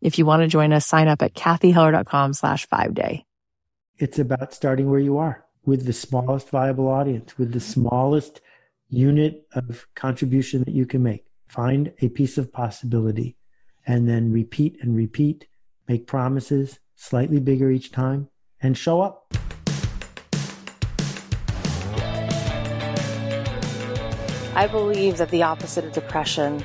If you want to join us, sign up at cathyheller.com slash five day. It's about starting where you are with the smallest viable audience, with the smallest unit of contribution that you can make. Find a piece of possibility and then repeat and repeat, make promises slightly bigger each time and show up. I believe that the opposite of depression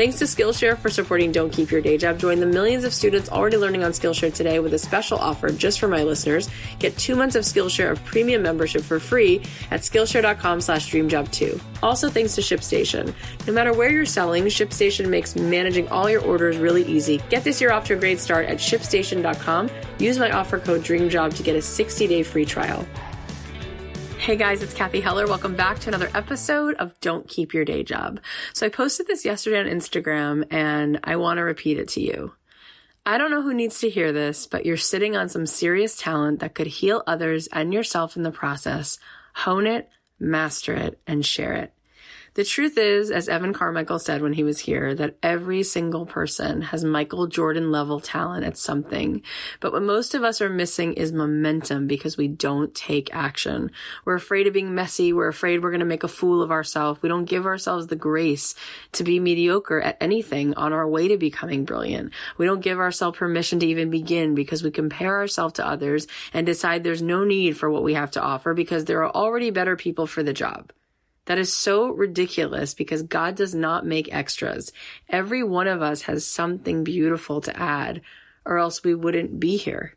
Thanks to Skillshare for supporting Don't Keep Your Day Job. Join the millions of students already learning on Skillshare today with a special offer just for my listeners. Get two months of Skillshare of premium membership for free at Skillshare.com slash DreamJob2. Also thanks to ShipStation. No matter where you're selling, ShipStation makes managing all your orders really easy. Get this year off to a great start at ShipStation.com. Use my offer code DREAMJOB to get a 60-day free trial. Hey guys, it's Cathy Heller. Welcome back to another episode of Don't Keep Your Day Job. So I posted this yesterday on Instagram and I want to repeat it to you. I don't know who needs to hear this, but you're sitting on some serious talent that could heal others and yourself in the process. Hone it, master it, and share it. The truth is, as Evan Carmichael said when he was here, that every single person has Michael Jordan level talent at something. But what most of us are missing is momentum because we don't take action. We're afraid of being messy. We're afraid we're going to make a fool of ourselves. We don't give ourselves the grace to be mediocre at anything on our way to becoming brilliant. We don't give ourselves permission to even begin because we compare ourselves to others and decide there's no need for what we have to offer because there are already better people for the job. That is so ridiculous because God does not make extras. Every one of us has something beautiful to add, or else we wouldn't be here.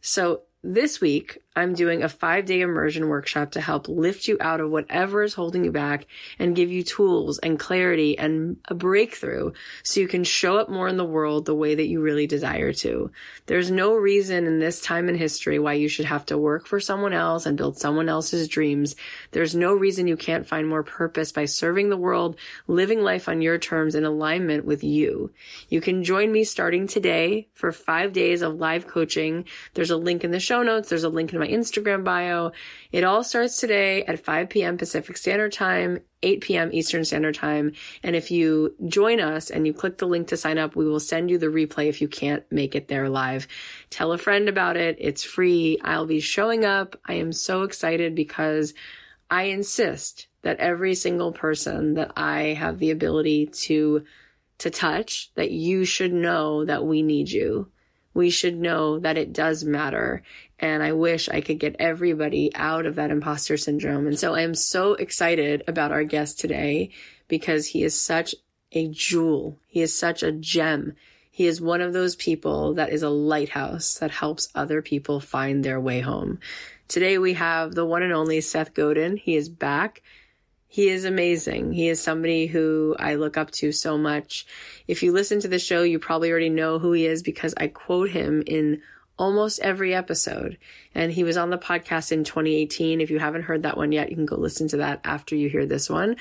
So this week, I'm doing a five day immersion workshop to help lift you out of whatever is holding you back and give you tools and clarity and a breakthrough so you can show up more in the world the way that you really desire to. There's no reason in this time in history why you should have to work for someone else and build someone else's dreams. There's no reason you can't find more purpose by serving the world, living life on your terms in alignment with you. You can join me starting today for five days of live coaching. There's a link in the show notes. There's a link in my my Instagram bio. It all starts today at 5 p.m. Pacific Standard Time, 8 p.m. Eastern Standard Time. And if you join us and you click the link to sign up, we will send you the replay if you can't make it there live. Tell a friend about it. It's free. I'll be showing up. I am so excited because I insist that every single person that I have the ability to to touch that you should know that we need you we should know that it does matter. And I wish I could get everybody out of that imposter syndrome. And so I am so excited about our guest today because he is such a jewel. He is such a gem. He is one of those people that is a lighthouse that helps other people find their way home. Today we have the one and only Seth Godin. He is back. He is amazing. He is somebody who I look up to so much. If you listen to the show, you probably already know who he is because I quote him in almost every episode. And he was on the podcast in 2018. If you haven't heard that one yet, you can go listen to that after you hear this one.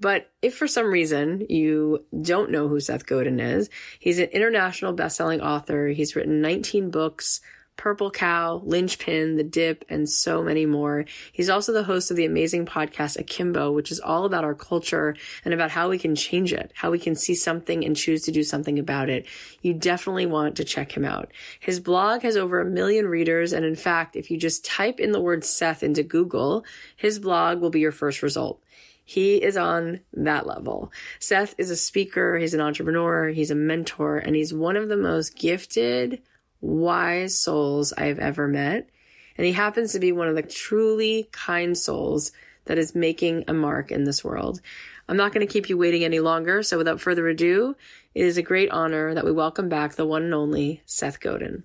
But if for some reason you don't know who Seth Godin is, he's an international best-selling author. He's written 19 books, Purple Cow, Linchpin, The Dip, and so many more. He's also the host of the amazing podcast Akimbo, which is all about our culture and about how we can change it, how we can see something and choose to do something about it. You definitely want to check him out. His blog has over a million readers, and in fact, if you just type in the word Seth into Google, his blog will be your first result. He is on that level. Seth is a speaker, he's an entrepreneur, he's a mentor, and he's one of the most gifted, wise souls I've ever met. And he happens to be one of the truly kind souls that is making a mark in this world. I'm not going to keep you waiting any longer. So without further ado, it is a great honor that we welcome back the one and only Seth Godin.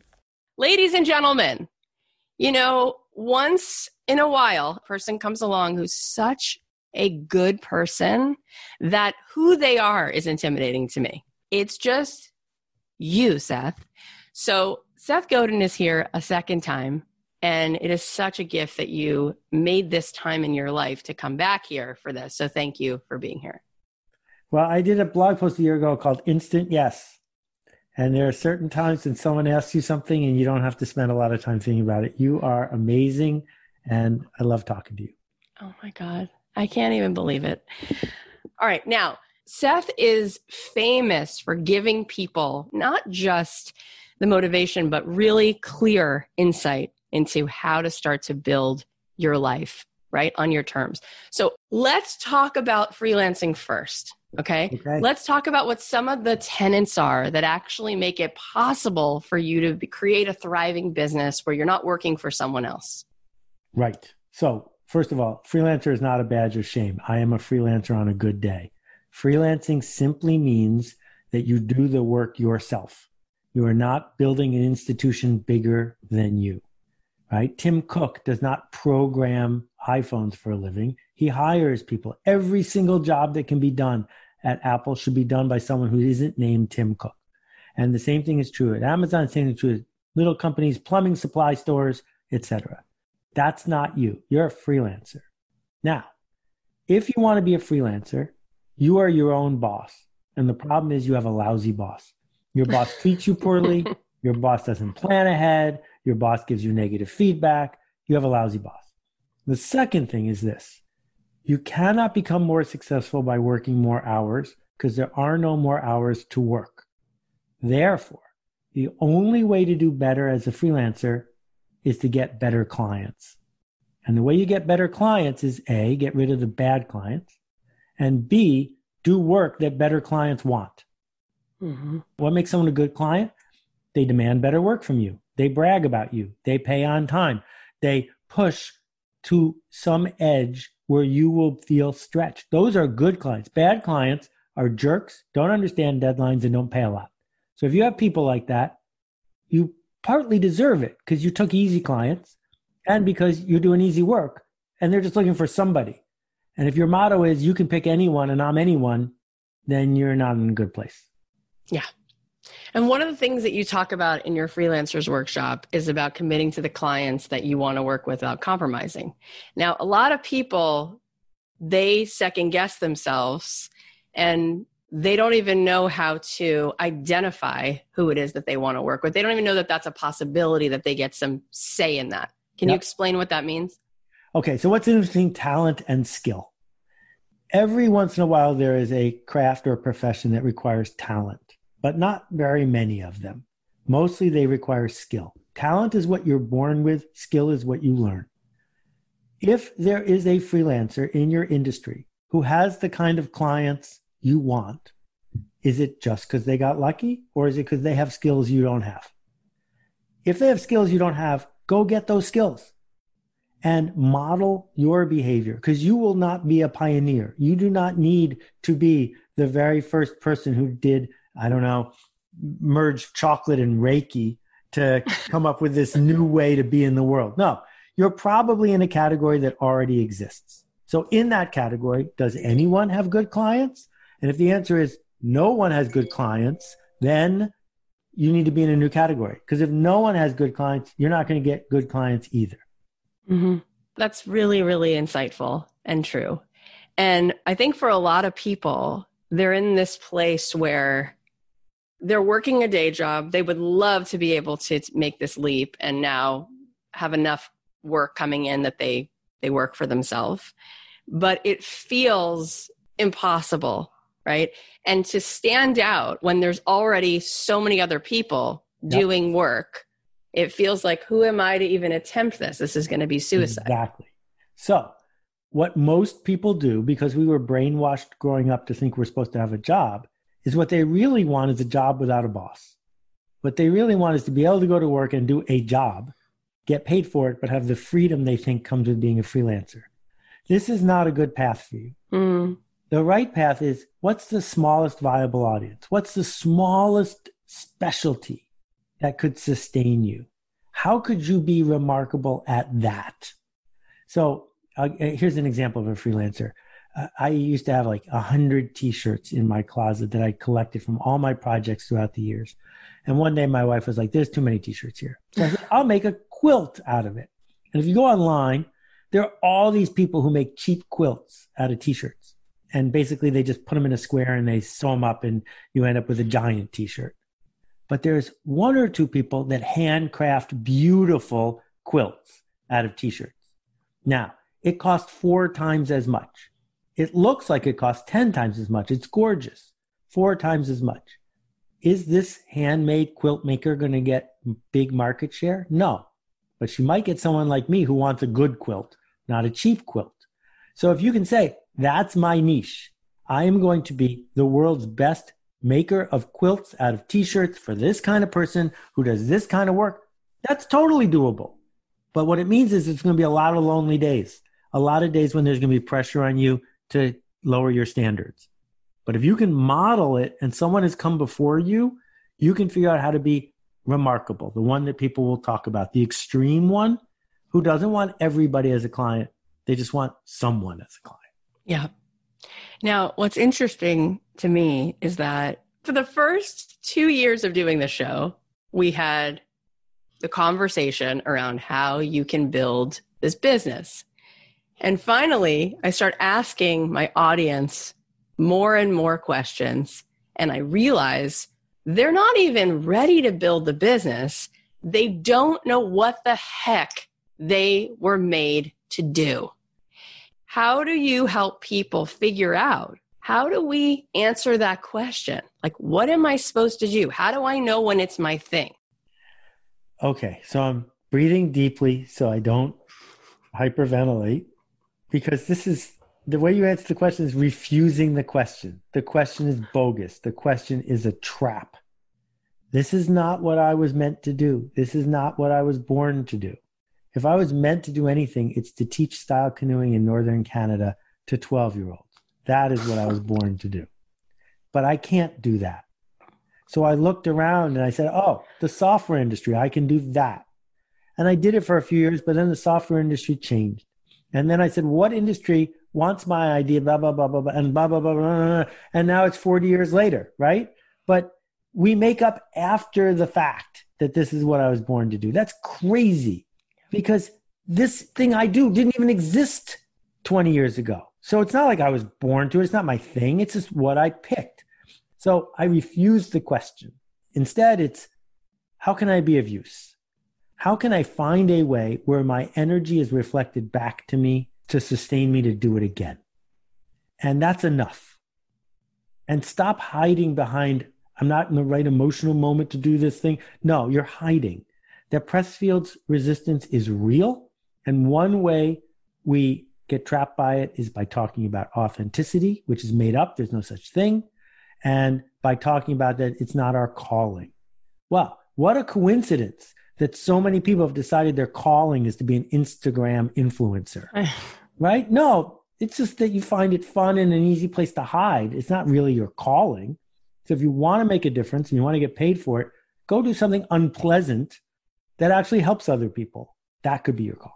Ladies and gentlemen, you know, once in a while, a person comes along who's such a good person that who they are is intimidating to me. It's just you, Seth. So Seth Godin is here a second time, and it is such a gift that you made this time in your life to come back here for this. So thank you for being here. Well, I did a blog post a year ago called Instant Yes. And there are certain times when someone asks you something and you don't have to spend a lot of time thinking about it. You are amazing, and I love talking to you. Oh my God. I can't even believe it. All right. Now, Seth is famous for giving people not just the motivation, but really clear insight into how to start to build your life, right? On your terms. So let's talk about freelancing first. Okay? okay? Let's talk about what some of the tenants are that actually make it possible for you to be, create a thriving business where you're not working for someone else. Right. So, first of all, freelancer is not a badge of shame. I am a freelancer on a good day. Freelancing simply means that you do the work yourself. You are not building an institution bigger than you, right? Tim Cook does not program iPhones for a living. He hires people. Every single job that can be done at Apple should be done by someone who isn't named Tim Cook. And the same thing is true at Amazon, same thing is true at little companies, plumbing supply stores, etc. That's not you. You're a freelancer. Now, if you want to be a freelancer, you are your own boss. And the problem is you have a lousy boss. Your boss treats you poorly. Your boss doesn't plan ahead. Your boss gives you negative feedback. You have a lousy boss. The second thing is this you cannot become more successful by working more hours because there are no more hours to work. Therefore, the only way to do better as a freelancer is to get better clients. And the way you get better clients is A, get rid of the bad clients, and B, do work that better clients want. Mm-hmm. What makes someone a good client? They demand better work from you. They brag about you. They pay on time. They push to some edge where you will feel stretched. Those are good clients. Bad clients are jerks, don't understand deadlines, and don't pay a lot. So if you have people like that, you partly deserve it because you took easy clients and because you're doing easy work and they're just looking for somebody. And if your motto is you can pick anyone and I'm anyone, then you're not in a good place. Yeah. And one of the things that you talk about in your freelancers workshop is about committing to the clients that you want to work with without compromising. Now, a lot of people, they second guess themselves and they don't even know how to identify who it is that they want to work with. They don't even know that that's a possibility that they get some say in that. Can yep. you explain what that means? Okay, so what's interesting talent and skill. Every once in a while, there is a craft or a profession that requires talent but not very many of them. Mostly they require skill. Talent is what you're born with, skill is what you learn. If there is a freelancer in your industry who has the kind of clients you want, is it just because they got lucky or is it because they have skills you don't have? If they have skills you don't have, go get those skills and model your behavior because you will not be a pioneer. You do not need to be the very first person who did I don't know, merge chocolate and Reiki to come up with this new way to be in the world. No, you're probably in a category that already exists. So, in that category, does anyone have good clients? And if the answer is no one has good clients, then you need to be in a new category. Because if no one has good clients, you're not going to get good clients either. Mm-hmm. That's really, really insightful and true. And I think for a lot of people, they're in this place where they're working a day job. They would love to be able to make this leap and now have enough work coming in that they they work for themselves. But it feels impossible, right? And to stand out when there's already so many other people yep. doing work, it feels like who am I to even attempt this? This is going to be suicide. Exactly. So, what most people do because we were brainwashed growing up to think we're supposed to have a job is what they really want is a job without a boss. What they really want is to be able to go to work and do a job, get paid for it, but have the freedom they think comes with being a freelancer. This is not a good path for you. Mm. The right path is what's the smallest viable audience? What's the smallest specialty that could sustain you? How could you be remarkable at that? So uh, here's an example of a freelancer. I used to have like a hundred t-shirts in my closet that I collected from all my projects throughout the years. And one day my wife was like, there's too many t-shirts here. So said, I'll make a quilt out of it. And if you go online, there are all these people who make cheap quilts out of t-shirts. And basically they just put them in a square and they sew them up and you end up with a giant t-shirt. But there's one or two people that handcraft beautiful quilts out of t-shirts. Now, it costs four times as much. It looks like it costs 10 times as much. It's gorgeous. Four times as much. Is this handmade quilt maker going to get big market share? No. But she might get someone like me who wants a good quilt, not a cheap quilt. So if you can say, that's my niche, I am going to be the world's best maker of quilts out of t shirts for this kind of person who does this kind of work, that's totally doable. But what it means is it's going to be a lot of lonely days, a lot of days when there's going to be pressure on you to lower your standards. But if you can model it and someone has come before you, you can figure out how to be remarkable, the one that people will talk about, the extreme one who doesn't want everybody as a client. They just want someone as a client. Yeah. Now, what's interesting to me is that for the first two years of doing the show, we had the conversation around how you can build this business. And finally, I start asking my audience more and more questions. And I realize they're not even ready to build the business. They don't know what the heck they were made to do. How do you help people figure out? How do we answer that question? Like, what am I supposed to do? How do I know when it's my thing? Okay, so I'm breathing deeply so I don't hyperventilate because this is the way you answer the question is refusing the question. The question is bogus. The question is a trap. This is not what I was meant to do. This is not what I was born to do. If I was meant to do anything, it's to teach style canoeing in Northern Canada to 12 year olds. That is what I was born to do. But I can't do that. So I looked around and I said, oh, the software industry, I can do that. And I did it for a few years, but then the software industry changed. And then I said, what industry wants my idea, blah, blah, blah, blah, blah, and blah, blah, blah, blah, blah. And now it's 40 years later, right? But we make up after the fact that this is what I was born to do. That's crazy because this thing I do didn't even exist 20 years ago. So it's not like I was born to it. It's not my thing. It's just what I picked. So I refuse the question. Instead, it's how can I be of use? How can I find a way where my energy is reflected back to me to sustain me to do it again? And that's enough. And stop hiding behind, I'm not in the right emotional moment to do this thing. No, you're hiding. That Pressfield's resistance is real. And one way we get trapped by it is by talking about authenticity, which is made up. There's no such thing and by talking about that it's not our calling. Well, what a coincidence that so many people have decided their calling is to be an Instagram influencer. right? No, it's just that you find it fun and an easy place to hide. It's not really your calling. So if you want to make a difference and you want to get paid for it, go do something unpleasant that actually helps other people. That could be your calling.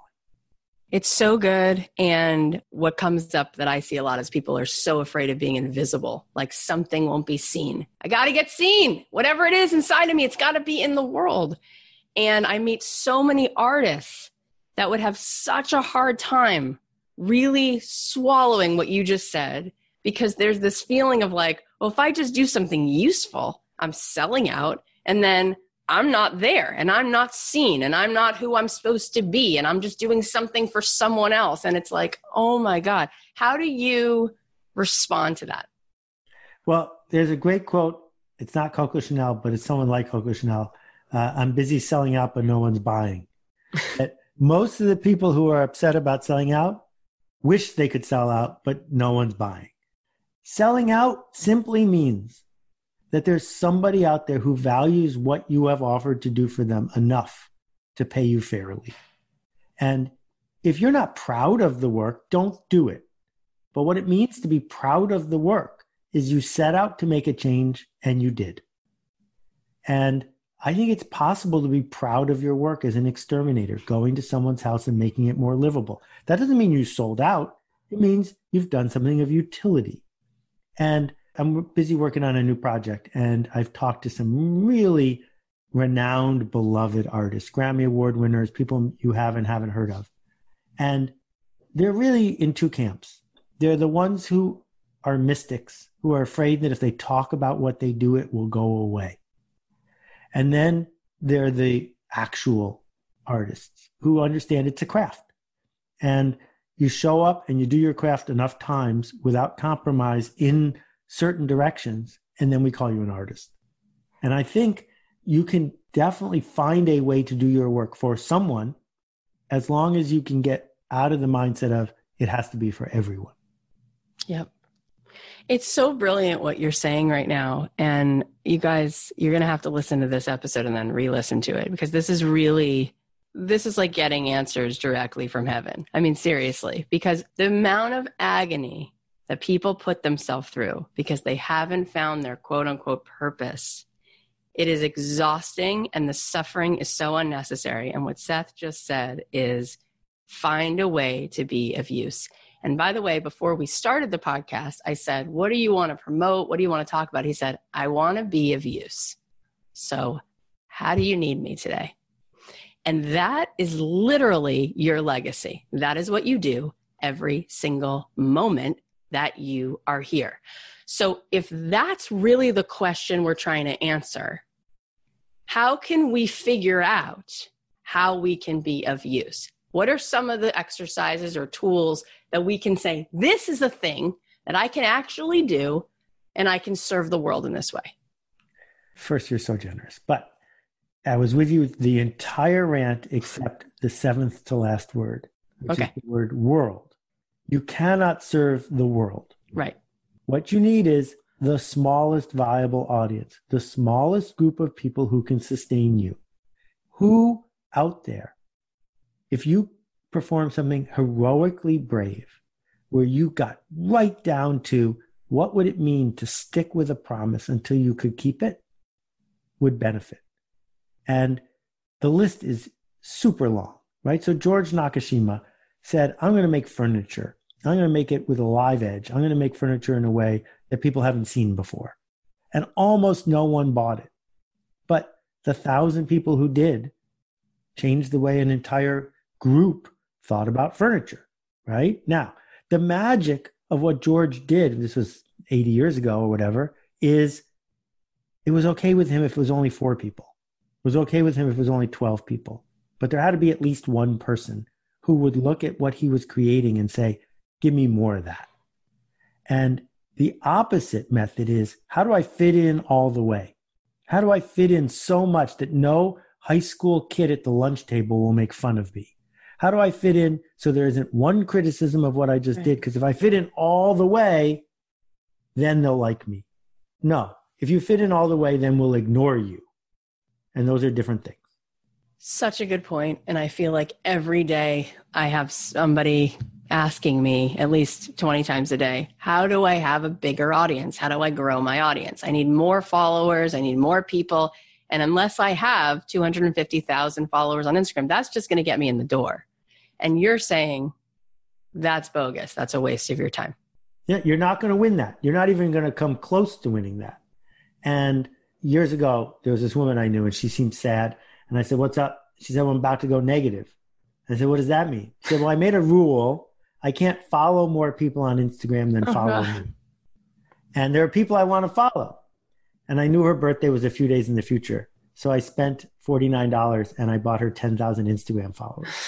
It's so good. And what comes up that I see a lot is people are so afraid of being invisible, like something won't be seen. I got to get seen. Whatever it is inside of me, it's got to be in the world. And I meet so many artists that would have such a hard time really swallowing what you just said because there's this feeling of like, well, if I just do something useful, I'm selling out. And then I'm not there and I'm not seen and I'm not who I'm supposed to be and I'm just doing something for someone else. And it's like, oh my God, how do you respond to that? Well, there's a great quote. It's not Coco Chanel, but it's someone like Coco Chanel. Uh, I'm busy selling out, but no one's buying. most of the people who are upset about selling out wish they could sell out, but no one's buying. Selling out simply means that there's somebody out there who values what you have offered to do for them enough to pay you fairly. And if you're not proud of the work, don't do it. But what it means to be proud of the work is you set out to make a change and you did. And I think it's possible to be proud of your work as an exterminator, going to someone's house and making it more livable. That doesn't mean you sold out. It means you've done something of utility. And I'm busy working on a new project, and I've talked to some really renowned, beloved artists, Grammy Award winners, people you haven't haven't heard of, and they're really in two camps. They're the ones who are mystics, who are afraid that if they talk about what they do, it will go away, and then they're the actual artists who understand it's a craft, and you show up and you do your craft enough times without compromise in certain directions, and then we call you an artist. And I think you can definitely find a way to do your work for someone as long as you can get out of the mindset of it has to be for everyone. Yep. It's so brilliant what you're saying right now. And you guys, you're going to have to listen to this episode and then re listen to it because this is really, this is like getting answers directly from heaven. I mean, seriously, because the amount of agony that people put themselves through because they haven't found their quote unquote purpose. It is exhausting and the suffering is so unnecessary. And what Seth just said is find a way to be of use. And by the way, before we started the podcast, I said, What do you want to promote? What do you want to talk about? He said, I want to be of use. So, how do you need me today? And that is literally your legacy. That is what you do every single moment that you are here. So, if that's really the question we're trying to answer, how can we figure out how we can be of use? What are some of the exercises or tools that we can say, this is a thing that I can actually do and I can serve the world in this way? First, you're so generous. But I was with you the entire rant except the seventh to last word, which okay. is the word world. You cannot serve the world. Right. What you need is the smallest viable audience, the smallest group of people who can sustain you. Who out there, if you perform something heroically brave, where you got right down to what would it mean to stick with a promise until you could keep it, would benefit. And the list is super long, right? So George Nakashima said, I'm going to make furniture. I'm going to make it with a live edge. I'm going to make furniture in a way that people haven't seen before. And almost no one bought it. But the thousand people who did changed the way an entire group thought about furniture, right? Now, the magic of what George did, this was 80 years ago or whatever, is it was okay with him if it was only four people. It was okay with him if it was only 12 people. But there had to be at least one person who would look at what he was creating and say, give me more of that. And the opposite method is, how do I fit in all the way? How do I fit in so much that no high school kid at the lunch table will make fun of me? How do I fit in so there isn't one criticism of what I just right. did? Because if I fit in all the way, then they'll like me. No, if you fit in all the way, then we'll ignore you. And those are different things. Such a good point. And I feel like every day I have somebody asking me at least 20 times a day, how do I have a bigger audience? How do I grow my audience? I need more followers. I need more people. And unless I have 250,000 followers on Instagram, that's just going to get me in the door. And you're saying that's bogus. That's a waste of your time. Yeah, you're not going to win that. You're not even going to come close to winning that. And years ago, there was this woman I knew and she seemed sad. And I said, What's up? She said, well, I'm about to go negative. I said, What does that mean? She said, Well, I made a rule. I can't follow more people on Instagram than uh-huh. oh, follow me. And there are people I want to follow. And I knew her birthday was a few days in the future. So I spent $49 and I bought her 10,000 Instagram followers.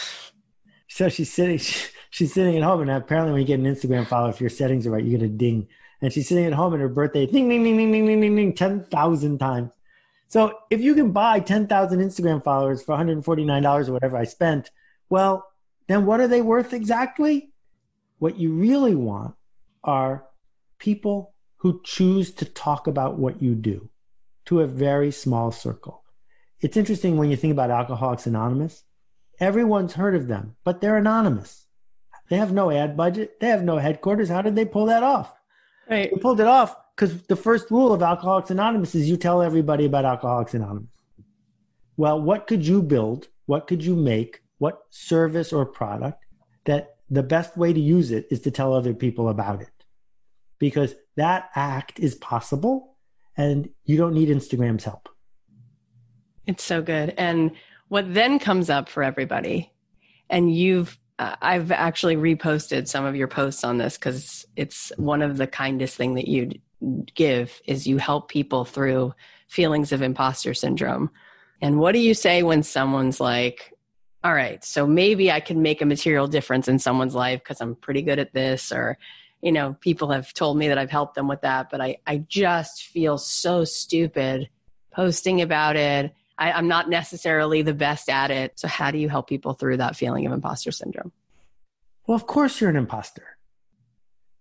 So she's sitting, she's sitting at home. And apparently, when you get an Instagram follower, if your settings are right, you get a ding. And she's sitting at home and her birthday, ding, ding, ding, ding, ding, ding, ding, ding, 10,000 times. So if you can buy 10,000 Instagram followers for $149 or whatever I spent, well, then what are they worth exactly? What you really want are people who choose to talk about what you do to a very small circle. It's interesting when you think about Alcoholics Anonymous. Everyone's heard of them, but they're anonymous. They have no ad budget. They have no headquarters. How did they pull that off? Right. They pulled it off because the first rule of Alcoholics Anonymous is you tell everybody about Alcoholics Anonymous. Well, what could you build? What could you make? What service or product that the best way to use it is to tell other people about it? Because that act is possible and you don't need Instagram's help. It's so good. And what then comes up for everybody, and you've uh, I've actually reposted some of your posts on this because it's one of the kindest thing that you give is you help people through feelings of imposter syndrome. And what do you say when someone's like, all right, so maybe I can make a material difference in someone's life because I'm pretty good at this, or, you know, people have told me that I've helped them with that, but I, I just feel so stupid posting about it. I, I'm not necessarily the best at it. So, how do you help people through that feeling of imposter syndrome? Well, of course, you're an imposter.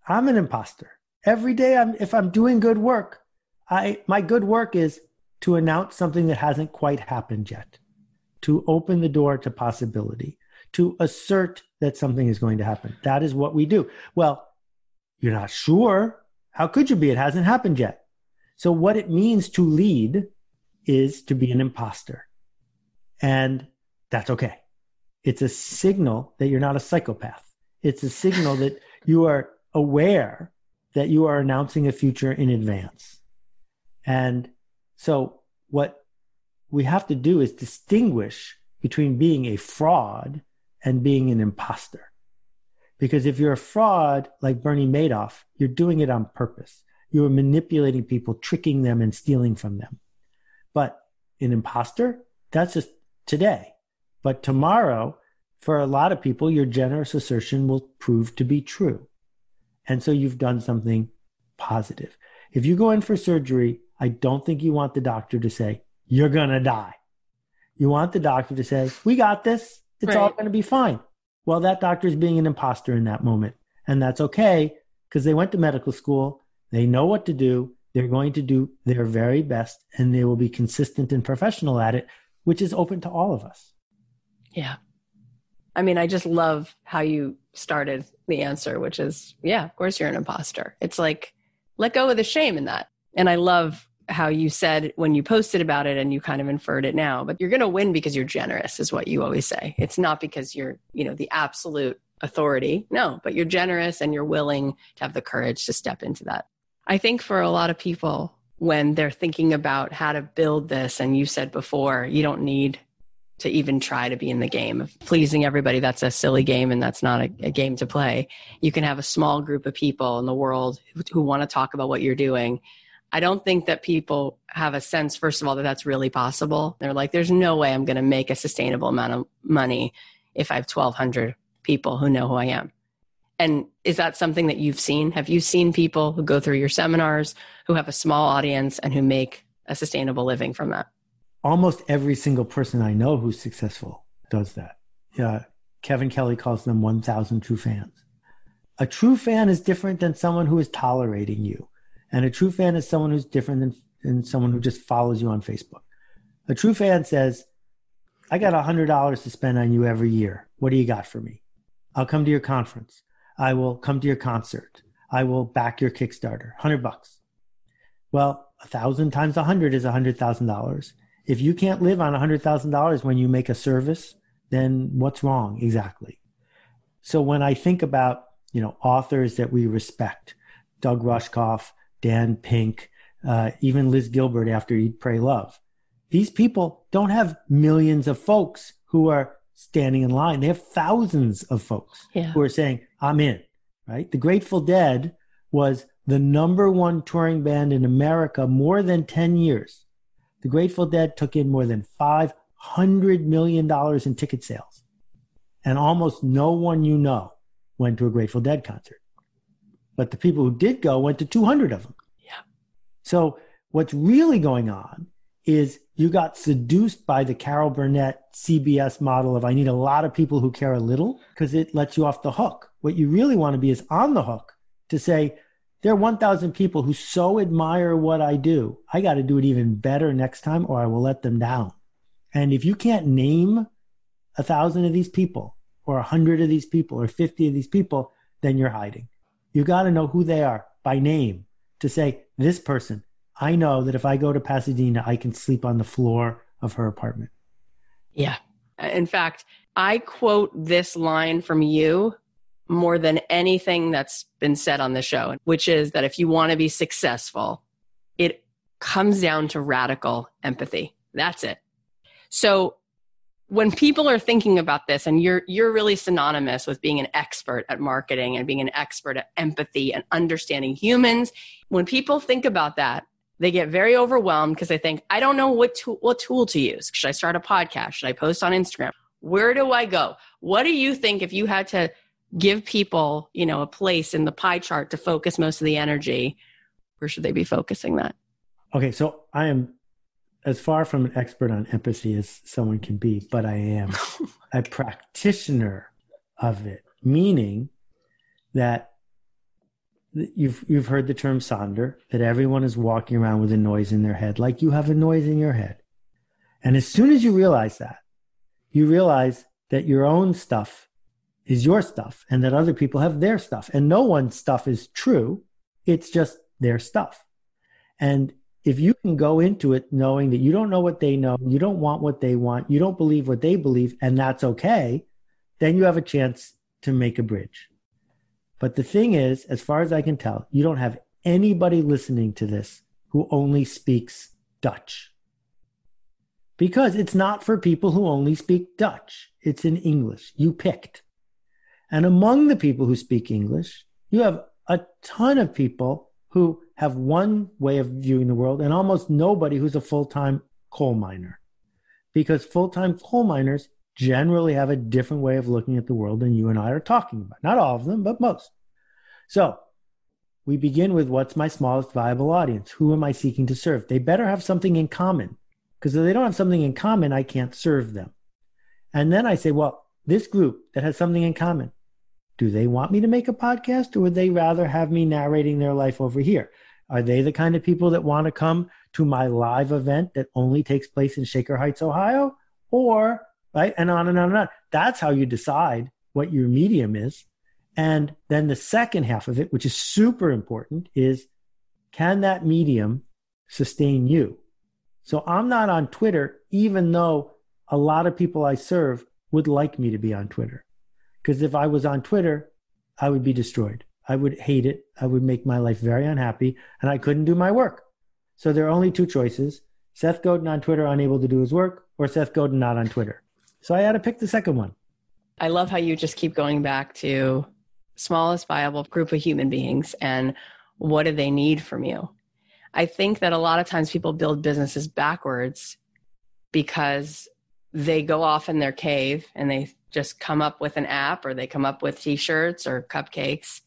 I'm an imposter every day I'm, if i'm doing good work i my good work is to announce something that hasn't quite happened yet to open the door to possibility to assert that something is going to happen that is what we do well you're not sure. How could you be? It hasn't happened yet. So what it means to lead is to be an imposter. And that's okay. It's a signal that you're not a psychopath. It's a signal that you are aware that you are announcing a future in advance. And so what we have to do is distinguish between being a fraud and being an imposter. Because if you're a fraud like Bernie Madoff, you're doing it on purpose. You are manipulating people, tricking them, and stealing from them. But an imposter, that's just today. But tomorrow, for a lot of people, your generous assertion will prove to be true. And so you've done something positive. If you go in for surgery, I don't think you want the doctor to say, you're going to die. You want the doctor to say, we got this. It's right. all going to be fine. Well, that doctor is being an imposter in that moment. And that's okay because they went to medical school. They know what to do. They're going to do their very best and they will be consistent and professional at it, which is open to all of us. Yeah. I mean, I just love how you started the answer, which is, yeah, of course you're an imposter. It's like, let go of the shame in that. And I love how you said when you posted about it and you kind of inferred it now, but you're going to win because you're generous, is what you always say. It's not because you're, you know, the absolute authority. No, but you're generous and you're willing to have the courage to step into that. I think for a lot of people, when they're thinking about how to build this, and you said before, you don't need to even try to be in the game of pleasing everybody. That's a silly game and that's not a, a game to play. You can have a small group of people in the world who, who want to talk about what you're doing. I don't think that people have a sense, first of all, that that's really possible. They're like, there's no way I'm going to make a sustainable amount of money if I have 1,200 people who know who I am. And is that something that you've seen? Have you seen people who go through your seminars who have a small audience and who make a sustainable living from that? almost every single person I know who's successful does that. Yeah, Kevin Kelly calls them 1,000 true fans. A true fan is different than someone who is tolerating you. And a true fan is someone who's different than, than someone who just follows you on Facebook. A true fan says, I got $100 to spend on you every year. What do you got for me? I'll come to your conference. I will come to your concert. I will back your Kickstarter. 100 bucks. Well, a thousand times a hundred is a hundred thousand dollars if you can't live on $100,000 when you make a service, then what's wrong exactly? So when I think about, you know, authors that we respect, Doug Rushkoff, Dan Pink, uh, even Liz Gilbert after Eat, Pray, Love, these people don't have millions of folks who are standing in line. They have thousands of folks Yeah. who are saying, I'm in, right? The Grateful Dead was the number one touring band in America more than 10 years. The Grateful Dead took in more than $500 million in ticket sales. And almost no one you know went to a Grateful Dead concert. But the people who did go went to 200 of them. So what's really going on is you got seduced by the Carol Burnett CBS model of I need a lot of people who care a little because it lets you off the hook. What you really want to be is on the hook to say, there are 1,000 people who so admire what I do. I got to do it even better next time or I will let them down. And if you can't name a thousand of these people or a hundred of these people or 50 of these people, then you're hiding. You got to know who they are by name to say, this person, I know that if I go to Pasadena, I can sleep on the floor of her apartment. Yeah. In fact, I quote this line from you more than anything that's been said on the show, which is that if you want to be successful, it comes down to radical empathy. That's it. So when people are thinking about this and you're you're really synonymous with being an expert at marketing and being an expert at empathy and understanding humans, when people think about that, they get very overwhelmed because they think, I don't know what tool, what tool to use. Should I start a podcast? Should I post on Instagram? Where do I go? What do you think if you had to give people, you know, a place in the pie chart to focus most of the energy? Where should they be focusing that? Okay, so I am as far from an expert on empathy as someone can be, but I am a practitioner of it, meaning that you've you've heard the term sonder that everyone is walking around with a noise in their head like you have a noise in your head. And as soon as you realize that you realize that your own stuff is your stuff and that other people have their stuff. And no one's stuff is true. It's just their stuff. And if you can go into it knowing that you don't know what they know you don't want what they want you don't believe what they believe and that's okay then you have a chance to make a bridge but the thing is, as far as I can tell, you don't have anybody listening to this who only speaks Dutch. Because it's not for people who only speak Dutch, it's in English. You picked. And among the people who speak English, you have a ton of people who have one way of viewing the world and almost nobody who's a full time coal miner. Because full time coal miners generally have a different way of looking at the world than you and I are talking about. Not all of them, but most. So we begin with what's my smallest viable audience? Who am I seeking to serve? They better have something in common because if they don't have something in common, I can't serve them. And then I say, well, this group that has something in common, do they want me to make a podcast or would they rather have me narrating their life over here? Are they the kind of people that want to come to my live event that only takes place in Shaker Heights, Ohio? Or right? And on and on and on. That's how you decide what your medium is. And then the second half of it, which is super important, is can that medium sustain you? So I'm not on Twitter, even though a lot of people I serve would like me to be on Twitter. Because if I was on Twitter, I would be destroyed. I would hate it. I would make my life very unhappy and I couldn't do my work. So there are only two choices Seth Godin on Twitter, unable to do his work, or Seth Godin not on Twitter. So I had to pick the second one. I love how you just keep going back to smallest viable group of human beings and what do they need from you. I think that a lot of times people build businesses backwards because they go off in their cave and they just come up with an app or they come up with t-shirts or cupcakes.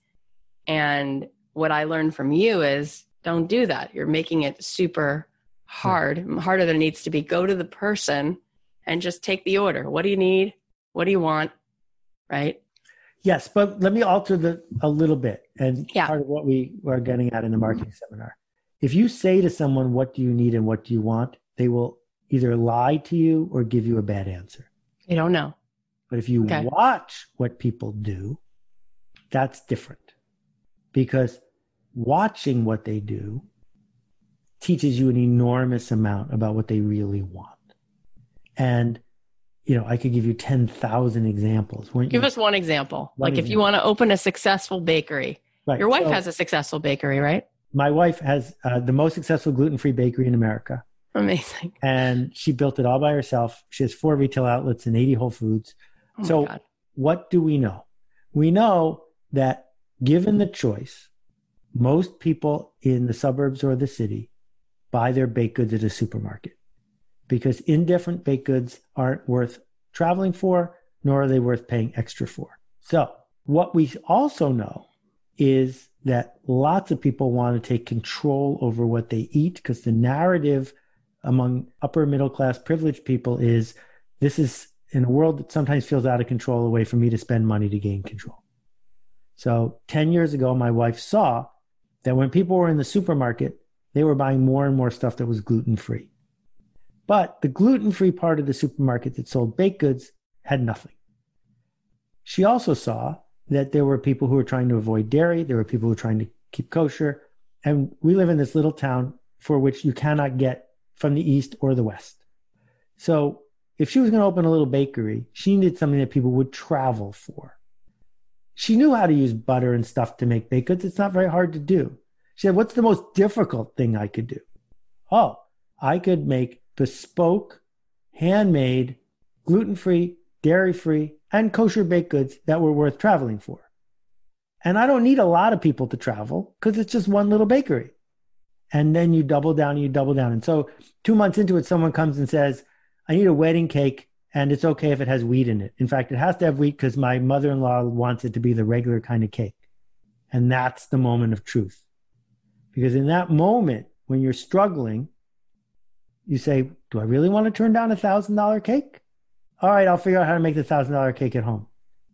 And what I learned from you is don't do that. You're making it super hard, harder than it needs to be. Go to the person and just take the order. What do you need? What do you want? Right? Yes, but let me alter the a little bit and Yeah. part of what we were getting at in the marketing seminar. If you say to someone what do you need and what do you want, they will either lie to you or give you a bad answer. You don't know. But if you Okay. watch what people do, that's different. Because watching what they do teaches you an enormous amount about what they really want. And you know, I could give you 10,000 examples. Give you? us one example. One like example. if you want to open a successful bakery, right. your wife so has a successful bakery, right? My wife has uh, the most successful gluten free bakery in America. Amazing. And she built it all by herself. She has four retail outlets and 80 Whole Foods. Oh so, what do we know? We know that given the choice, most people in the suburbs or the city buy their baked goods at a supermarket because indifferent baked goods aren't worth traveling for, nor are they worth paying extra for. So, what we also know is that lots of people want to take control over what they eat because the narrative among upper middle class privileged people is this is in a world that sometimes feels out of control a way for me to spend money to gain control. So 10 years ago, my wife saw that when people were in the supermarket, they were buying more and more stuff that was gluten free. But the gluten free part of the supermarket that sold baked goods had nothing. She also saw that there were people who were trying to avoid dairy, there were people who were trying to keep kosher. And we live in this little town for which you cannot get from the east or the west. So if she was going to open a little bakery, she needed something that people would travel for. She knew how to use butter and stuff to make baked goods. It's not very hard to do. She said, What's the most difficult thing I could do? Oh, I could make bespoke, handmade, gluten free, dairy free, and kosher baked goods that were worth traveling for. And I don't need a lot of people to travel because it's just one little bakery. And then you double down and you double down. And so two months into it, someone comes and says, I need a wedding cake and it's okay if it has wheat in it. In fact, it has to have wheat because my mother in law wants it to be the regular kind of cake. And that's the moment of truth. Because in that moment, when you're struggling, you say, Do I really want to turn down a thousand dollar cake? All right, I'll figure out how to make the thousand dollar cake at home.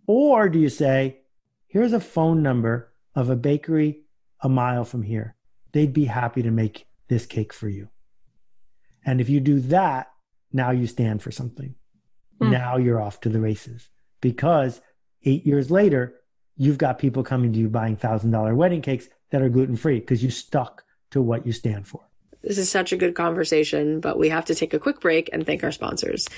Or do you say, Here's a phone number of a bakery a mile from here. They'd be happy to make this cake for you. And if you do that, now you stand for something. Hmm. Now you're off to the races because eight years later, you've got people coming to you buying thousand dollar wedding cakes that are gluten free because you stuck to what you stand for. This is such a good conversation, but we have to take a quick break and thank our sponsors.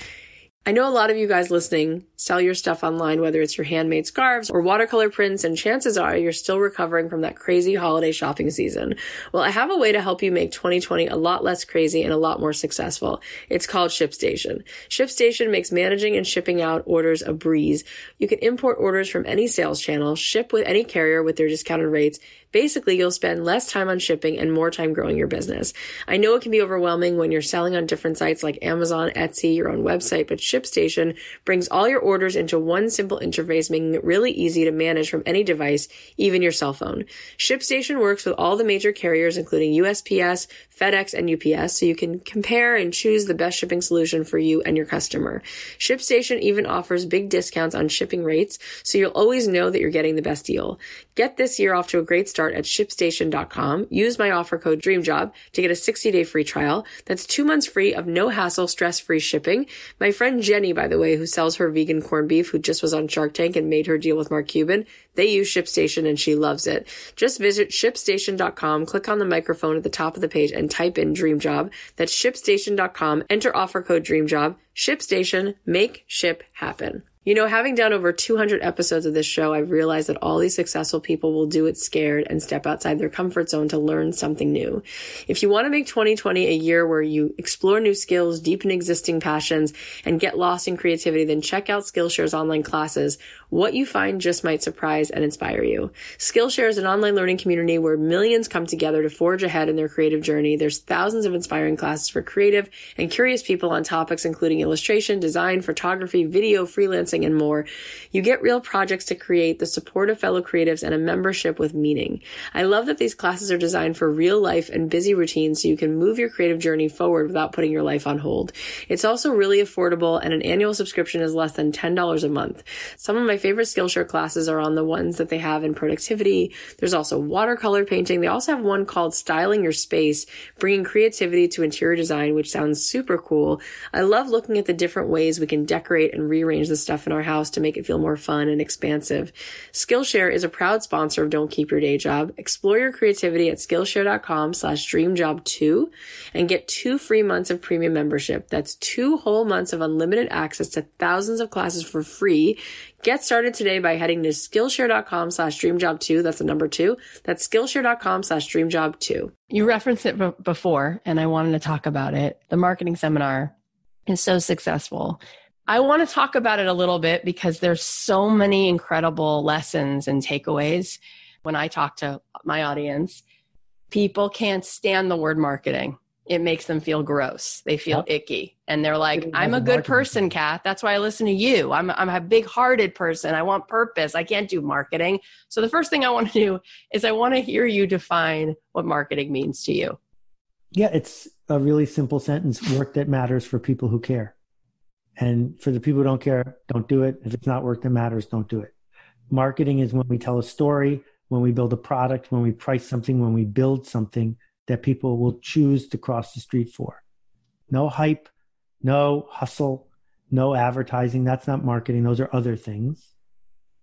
I know a lot of you guys listening sell your stuff online, whether it's your handmade scarves or watercolor prints, and chances are you're still recovering from that crazy holiday shopping season. Well, I have a way to help you make 2020 a lot less crazy and a lot more successful. It's called ShipStation. ShipStation makes managing and shipping out orders a breeze. You can import orders from any sales channel, ship with any carrier with their discounted rates, Basically, you'll spend less time on shipping and more time growing your business. I know it can be overwhelming when you're selling on different sites like Amazon, Etsy, your own website, but ShipStation brings all your orders into one simple interface, making it really easy to manage from any device, even your cell phone. ShipStation works with all the major carriers, including USPS, FedEx, and UPS, so you can compare and choose the best shipping solution for you and your customer. ShipStation even offers big discounts on shipping rates, so you'll always know that you're getting the best deal. Get this year off to a great start at shipstation.com. Use my offer code DREAMJOB to get a 60 day free trial. That's two months free of no hassle, stress free shipping. My friend Jenny, by the way, who sells her vegan corned beef, who just was on Shark Tank and made her deal with Mark Cuban, they use ShipStation and she loves it. Just visit shipstation.com, click on the microphone at the top of the page and type in dream job. That's shipstation.com. Enter offer code DREAMJOB. ShipStation. Make ship happen. You know, having done over 200 episodes of this show, I've realized that all these successful people will do it scared and step outside their comfort zone to learn something new. If you want to make 2020 a year where you explore new skills, deepen existing passions, and get lost in creativity, then check out Skillshare's online classes. What you find just might surprise and inspire you. Skillshare is an online learning community where millions come together to forge ahead in their creative journey. There's thousands of inspiring classes for creative and curious people on topics including illustration, design, photography, video, freelancing, and more. You get real projects to create, the support of fellow creatives, and a membership with meaning. I love that these classes are designed for real life and busy routines so you can move your creative journey forward without putting your life on hold. It's also really affordable and an annual subscription is less than $10 a month. Some of my favorite Skillshare classes are on the ones that they have in productivity. There's also watercolor painting. They also have one called Styling Your Space, bringing creativity to interior design, which sounds super cool. I love looking at the different ways we can decorate and rearrange the stuff in our house to make it feel more fun and expansive. Skillshare is a proud sponsor of Don't Keep Your Day Job. Explore your creativity at Skillshare.com slash dreamjob2 and get two free months of premium membership. That's two whole months of unlimited access to thousands of classes for free. Get started today by heading to Skillshare.com slash dreamjob2. That's the number two. That's Skillshare.com slash dreamjob2. You referenced it b- before, and I wanted to talk about it. The marketing seminar is so successful. I want to talk about it a little bit because there's so many incredible lessons and takeaways when I talk to my audience. People can't stand the word marketing. It makes them feel gross. They feel Yep. icky. And they're like, It I'm a good marketing person. Kath. That's why I listen to you. I'm, I'm a big hearted person. I want purpose. I can't do marketing. So the first thing I want to do is I want to hear you define what marketing means to you. Yeah, it's a really simple sentence work that matters for people who care. And for the people who don't care, don't do it. If it's not work that matters, don't do it. Marketing is when we tell a story, when we build a product, when we price something, when we build something that people will choose to cross the street for. No hype, no hustle, no advertising. That's not marketing. Those are other things.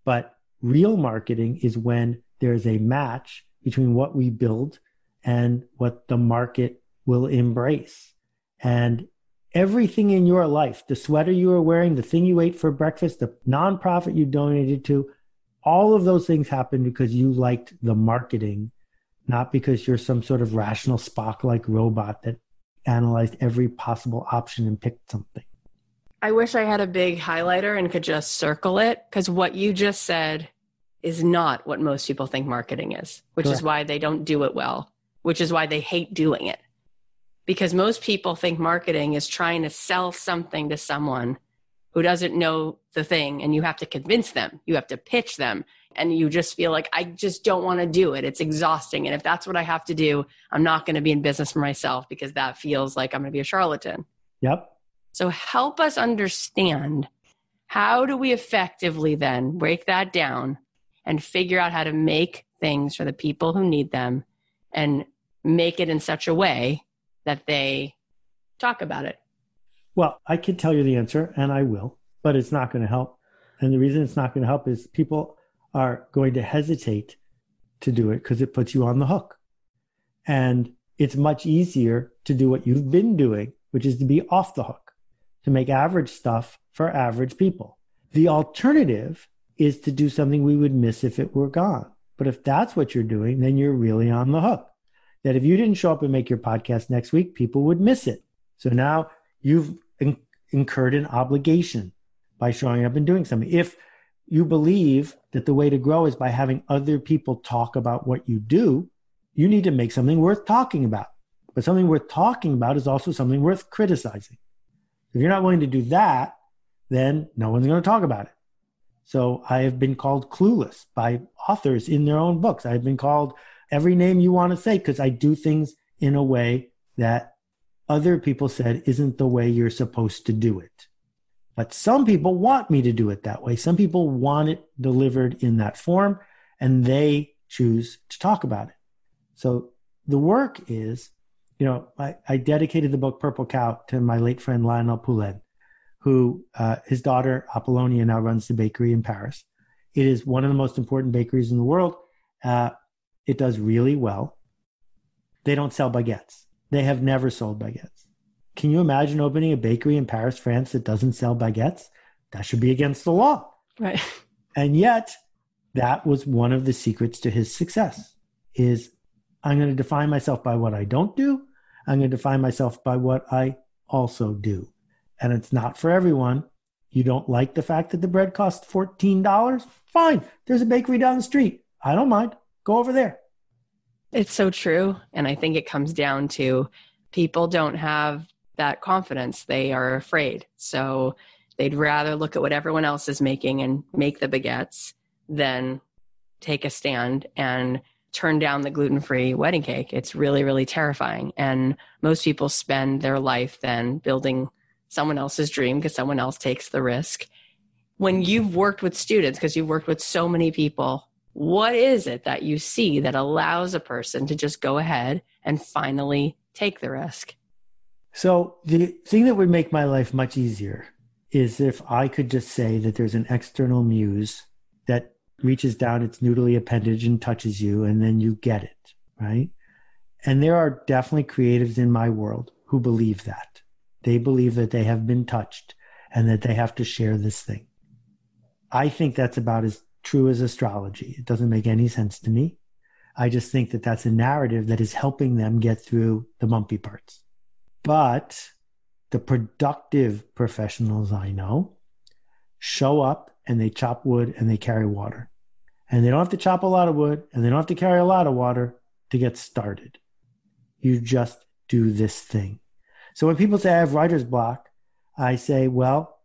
But real marketing is when there's a match between what we build and what the market will embrace. And everything in your life, the sweater you are wearing, the thing you ate for breakfast, the nonprofit you donated to, all of those things happen because you liked the marketing, not because you're some sort of rational Spock like robot that analyzed every possible option and picked something. I wish I had a big highlighter and could just circle it because what you just said is not what most people think marketing is, which is why they don't do it well, which is why they hate doing it. Because most people think marketing is trying to sell something to someone who doesn't know the thing and you have to convince them, you have to pitch them, and you just feel like, I just don't want to do it. It's exhausting. And if that's what I have to do, I'm not going to be in business for myself because that feels like I'm going to be a charlatan. Yep. So help us understand how do we effectively then break that down and figure out how to make things for the people who need them and make it in such a way that they talk about it. Well, I could tell you the answer, and I will, but it's not going to help. And the reason it's not going to help is people are going to hesitate to do it because it puts you on the hook. And it's much easier to do what you've been doing, which is to be off the hook, to make average stuff for average people. The alternative is to do something we would miss if it were gone. But if that's what you're doing, then you're really on the hook. That if you didn't show up and make your podcast next week, people would miss it. So now you've incurred an obligation by showing up and doing something. If you believe that the way to grow is by having other people talk about what you do, you need to make something worth talking about. But something worth talking about is also something worth criticizing. If you're not willing to do that, then no one's going to talk about it. So I have been called clueless by authors in their own books. I've been called every name you want to say because I do things in a way that other people said isn't the way you're supposed to do it. But some people want me to do it that way. Some people want it delivered in that form and they choose to talk about it. So the work is, you know, I, I dedicated the book Purple Cow to my late friend Lionel Poilâne, who uh, his daughter Apollonia now runs the bakery in Paris. It is one of the most important bakeries in the world. Uh, it does really well. They don't sell baguettes. They have never sold baguettes. Can you imagine opening a bakery in Paris, France that doesn't sell baguettes? That should be against the law. Right. And yet, that was one of the secrets to his success is I'm going to define myself by what I don't do. I'm going to define myself by what I also do. And it's not for everyone. You don't like the fact that the bread costs $14? Fine. There's a bakery down the street. I don't mind. Go over there. It's so true. And I think it comes down to people don't have that confidence. They are afraid. So they'd rather look at what everyone else is making and make the baguettes than take a stand and turn down the gluten free wedding cake. It's really, really terrifying. And most people spend their life then building someone else's dream because someone else takes the risk. when you've worked with students, because you've worked with so many people, what is it that you see that allows a person to just go ahead and finally take the risk? So, the thing that would make my life much easier is if I could just say that there's an external muse that reaches down its noodly appendage and touches you, and then you get it, right? And there are definitely creatives in my world who believe that. They believe that they have been touched and that they have to share this thing. I think that's about as true as astrology. It doesn't make any sense to me. I just think that that's a narrative that is helping them get through the bumpy parts. But the productive professionals I know show up and they chop wood and they carry water. And they don't have to chop a lot of wood and they don't have to carry a lot of water to get started. You just do this thing. So when people say I have writer's block, I say, well,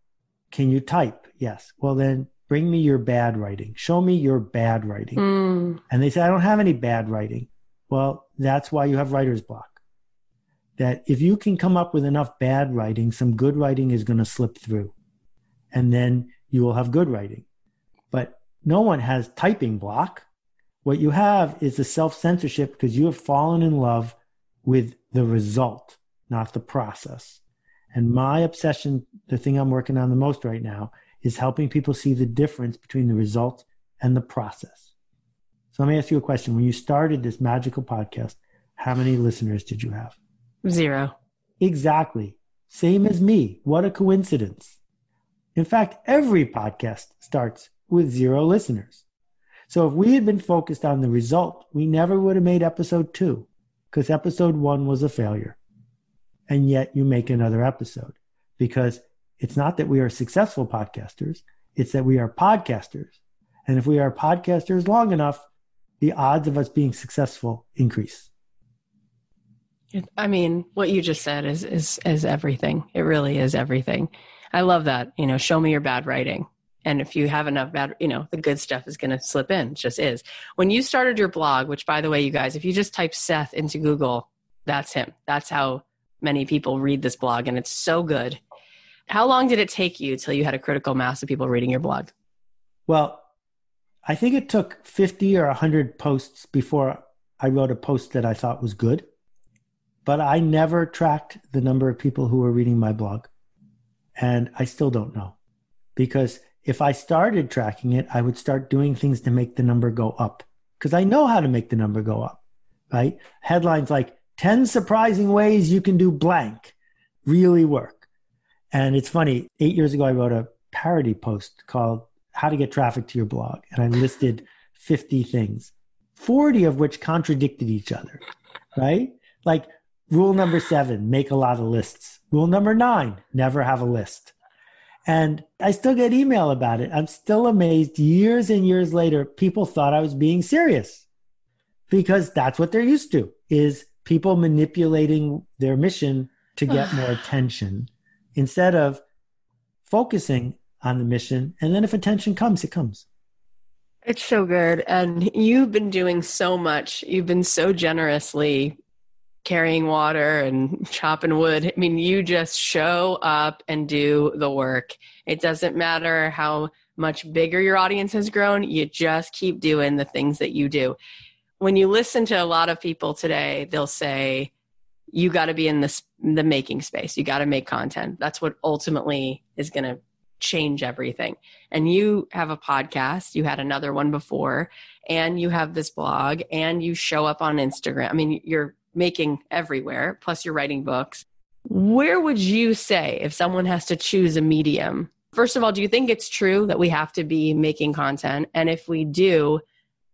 can you type? Yes. Well, then bring me your bad writing. Show me your bad writing. Mm. And they say, I don't have any bad writing. Well, that's why you have writer's block. That if you can come up with enough bad writing, some good writing is going to slip through. And then you will have good writing. But no one has typing block. What you have is a self censorship because you have fallen in love with the result, not the process. And my obsession, the thing I'm working on the most right now, is helping people see the difference between the result and the process. So let me ask you a question. When you started this magical podcast, how many listeners did you have? Zero. Exactly. Same as me. What a coincidence. In fact, every podcast starts with zero listeners. So if we had been focused on the result, we never would have made episode two because episode one was a failure. And yet you make another episode because it's not that we are successful podcasters, it's that we are podcasters. And if we are podcasters long enough, the odds of us being successful increase. I mean, what you just said is is is everything. It really is everything. I love that. You know, show me your bad writing. And if you have enough bad, you know, the good stuff is going to slip in. It just is. When you started your blog, which by the way, you guys, if you just type Seth into Google, that's him. That's how many people read this blog. And it's so good. How long did it take you till you had a critical mass of people reading your blog? Well, I think it took 50 or 100 posts before I wrote a post that I thought was good. But I never tracked the number of people who were reading my blog. And I still don't know. Because if I started tracking it, I would start doing things to make the number go up. Because I know how to make the number go up, right? Headlines like 10 surprising ways you can do blank really work. And it's funny, eight years ago, I wrote a parody post called How to Get Traffic to Your Blog. And I listed 50 things, 40 of which contradicted each other, right? Like rule number seven, make a lot of lists. Rule number nine, never have a list. And I still get email about it. I'm still amazed years and years later, people thought I was being serious because that's what they're used to is people manipulating their mission to get more attention instead of focusing on the mission. And then if attention comes, it comes. It's so good. And you've been doing so much. You've been so generously carrying water and chopping wood. I mean, you just show up and do the work. It doesn't matter how much bigger your audience has grown, you just keep doing the things that you do. When you listen to a lot of people today, they'll say, you got to be in this the making space. You got to make content. That's what ultimately is going to change everything. And you have a podcast. You had another one before. And you have this blog. And you show up on instagram. I mean you're making everywhere. Plus you're writing books. Where would you say if someone has to choose a medium? First of all do you think it's true that we have to be making content? And if we do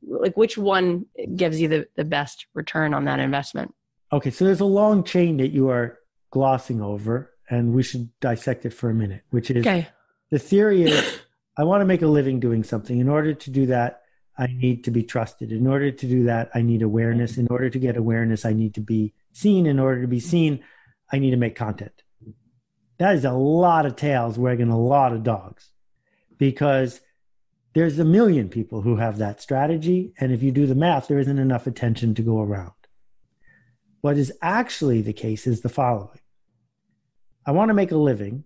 like which one gives you the, the best return on that investment Okay, so there's a long chain that you are glossing over, and we should dissect it for a minute, which is okay. the theory is I want to make a living doing something. In order to do that, I need to be trusted. In order to do that, I need awareness. In order to get awareness, I need to be seen. In order to be seen, I need to make content. That is a lot of tails wagging a lot of dogs because there's a million people who have that strategy. And if you do the math, there isn't enough attention to go around. What is actually the case is the following I want to make a living.